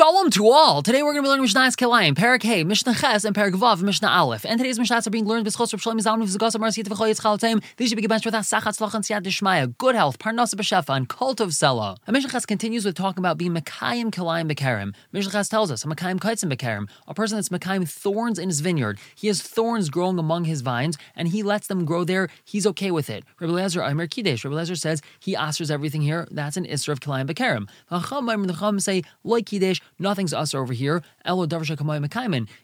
Shalom to all! Today we're going to be learning Mishnah's Kilayim, Perak Hey, Mishnah Ches, and Perak Vav, Mishnah Aleph. And today's Mishnahs are being learned with Chos Rav Shlomo Zalman V'Zagos Amar Siyat V'Choy Yitzchal Taim. These should be gebenched with Asachat Tzlach and Siyat Dishmaya, good health, Parnasa B'Shefa, and Cult of Sela. And Mishnah Ches continues with talking about being Mekayim Kilayim B'Karim. Mishnah Ches tells us, a Mekayim Kaitzim B'Karim, a person that's Mekayim thorns in his vineyard. He has thorns growing among his vines, and he lets them grow there. He's okay with it. Rabbi Lezer Aimer Kidesh. Rabbi Lezer says he answers everything here. That's an Isra of Kilayim B'Karim. The Chum say, like Kidesh, nothing's us over here, Elo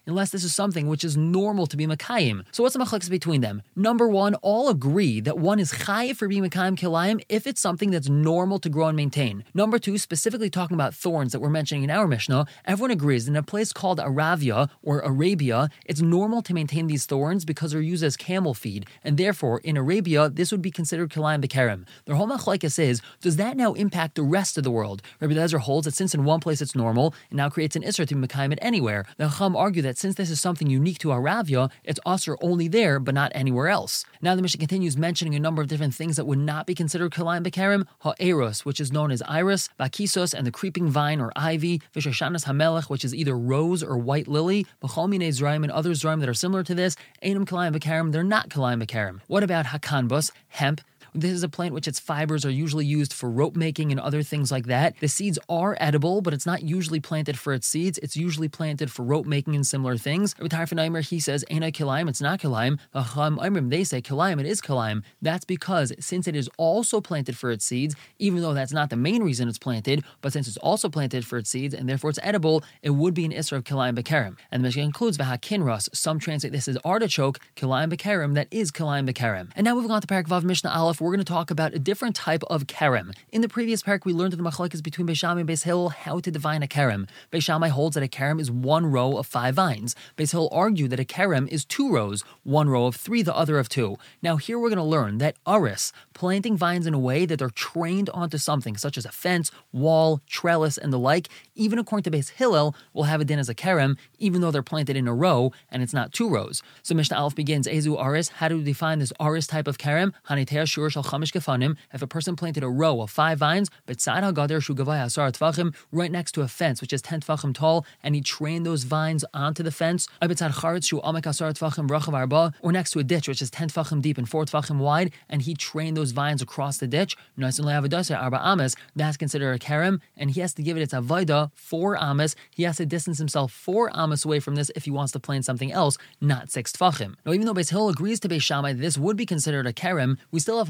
unless this is something which is normal to be Makayim. So what's the machlekes between them? Number one, all agree that one is chayiv for being Makayim Kilayim if it's something that's normal to grow and maintain. Number two, specifically talking about thorns that we're mentioning in our Mishnah, everyone agrees that in a place called Aravia or Arabia, it's normal to maintain these thorns because they're used as camel feed, and therefore in Arabia, this would be considered Kilayim Bekarim. Their whole machlekes is, does that now impact the rest of the world? Rabbi Lezer holds that since in one place it's normal, it now creates an Isra to be Mekayim anywhere. The Chum argue that since this is something unique to Aravia, it's Asr only there, but not anywhere else. Now the Mishnah continues mentioning a number of different things that would not be considered Kalayim Bekarim, Ha'eros, which is known as iris, Bakisos, and the creeping vine or ivy, Vishashanas Hamelech, which is either rose or white lily, Bachalmine Zraim, and other Zraim that are similar to this, Ainam Kalayim Bekarim, they're not Kalayim Bekarim. What about Hakanbus, hemp, this is a plant which its fibers are usually used for rope making and other things like that. The seeds are edible, but it's not usually planted for its seeds. It's usually planted for rope making and similar things. Harfanaimer, he says, Ain't kilaim, it's not kilaim. They say kilaim, it is kilaim. That's because since it is also planted for its seeds, even though that's not the main reason it's planted, but since it's also planted for its seeds and therefore it's edible, it would be an Isra of kilaim bekerim. And the Mishnah includes vahakinras. Some translate this as artichoke, kilaim bekerim, that is kilaim bekerim. And now moving on to Parak Vav Mishnah Aleph, we're going to talk about a different type of kerem. In the previous parak, we learned that the machlekes between Beishamai and Beis how to define a kerem. Beishamai holds that a kerem is one row of five vines. Beis Hillel argued that a kerem is two rows, one row of three, the other of two. Now here we're going to learn that aris, planting vines in a way that they're trained onto something, such as a fence, wall, trellis, and the like, even according to Beis Hillel have a din as a kerem, even though they're planted in a row and it's not two rows. So Mishnah Aleph begins, Ezu aris, how do we define this aris type of kerem? Hanitea shur chamish if a person planted a row of five vines, betzad hagader shugavai asar tvachim, right next to a fence which is ten tvachim tall, and he trained those vines onto the fence, betzad charetz shu amek asar tvachim rachav arba, or next to a ditch which is ten tvachim deep and four tvachim wide, and he trained those vines across the ditch, and arba ames, that's considered a kerem, and he has to give it its avoida four ames. He has to distance himself four ames away from this if he wants to plant something else, not six tvachim. Now, even though Beis Hill agrees to Beis Shammai this would be considered a kerem, we still have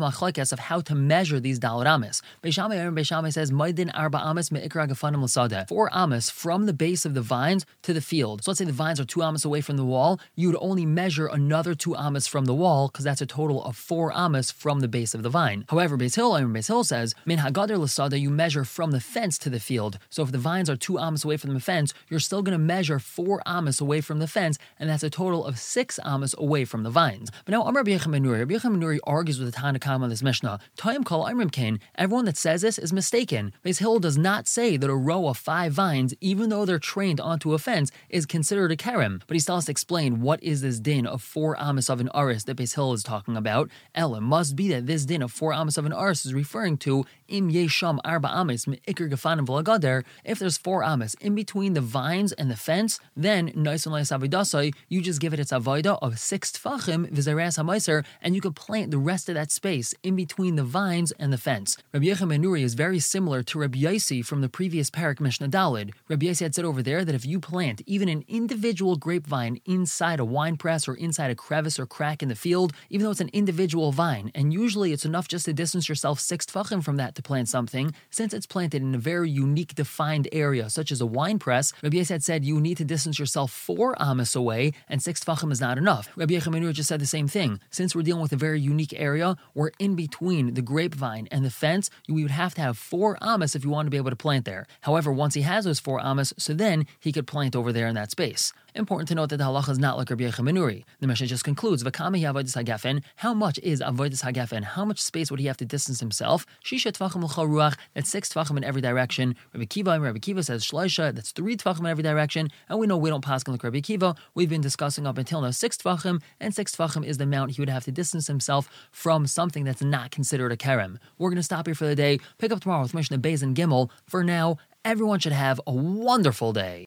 of how to measure these dalad amis. Beishamai Aaron says Maidin arba amis meikra gafanim lasada. Four amis from the base of the vines to the field. So let's say the vines are two amis away from the wall. You would only measure another two amis from the wall because that's a total of four amis from the base of the vine. However, Beis Hill Aaron Beis says min hagader lasada you measure from the fence to the field. So if the vines are two amis away from the fence, you're still going to measure four amis away from the fence, and that's a total of six amis away from the vines. But now Amar Rabbi Yechim Rabbi argues with the Tanna on this Mishnah. Time call Imrim Kane. Everyone that says this is mistaken. Beis Hill does not say that a row of five vines, even though they're trained onto a fence, is considered a kerem. But he still has to explain what is this din of four amas of an aris that Beis Hill is talking about. Ella must be that this din of four amas of an aris is referring to im yesham arba amis me'ikr gefanim v'lagader. If there's four amas in between the vines and the fence, then nice and less avidaso, you just give it its avoida of six tfachim v'zeres hamaiser, and you could plant the rest of that space in between the vines and the fence. Rabbi Yechim Nuri is very similar to Rabbi Yaisi from the previous Parak Mishnah Dalid. Rabbi Yaisi had said over there that if you plant even an individual grapevine inside a wine press or inside a crevice or crack in the field, even though it's an individual vine, and usually it's enough just to distance yourself six tfachim from that to plant something, since it's planted in a very unique defined area, such as a wine press, Rabbi Yaisi had said you need to distance yourself four amas away, and six tfachim is not enough. Rabbi Yechim Nuri just said the same thing. Since we're dealing with a very unique area, we're in between the grapevine and the fence, we would have to have four amas if you want to be able to plant there. However, once he has those four amas, so then he could plant over there in that space. Important to note that the halacha is not like Rabbi Yechimanuri. The Mishnah just concludes, V'kami avodas hagafen, how much is avodas hagafen? How much space would he have to distance himself? Shisha tvachim ruach, that's six tvachim in every direction. Rabbi Kiva, and Rabbi Kiva says shloisha, that's three tvachim in every direction. And we know we don't pass like Rabbi Kiva. We've been discussing up until now six tvachim, and six tvachim is the amount he would have to distance himself from something that's not considered a kerem. We're going to stop here for the day. Pick up tomorrow with Mishnah Beis and Gimel. For now, everyone should have a wonderful day.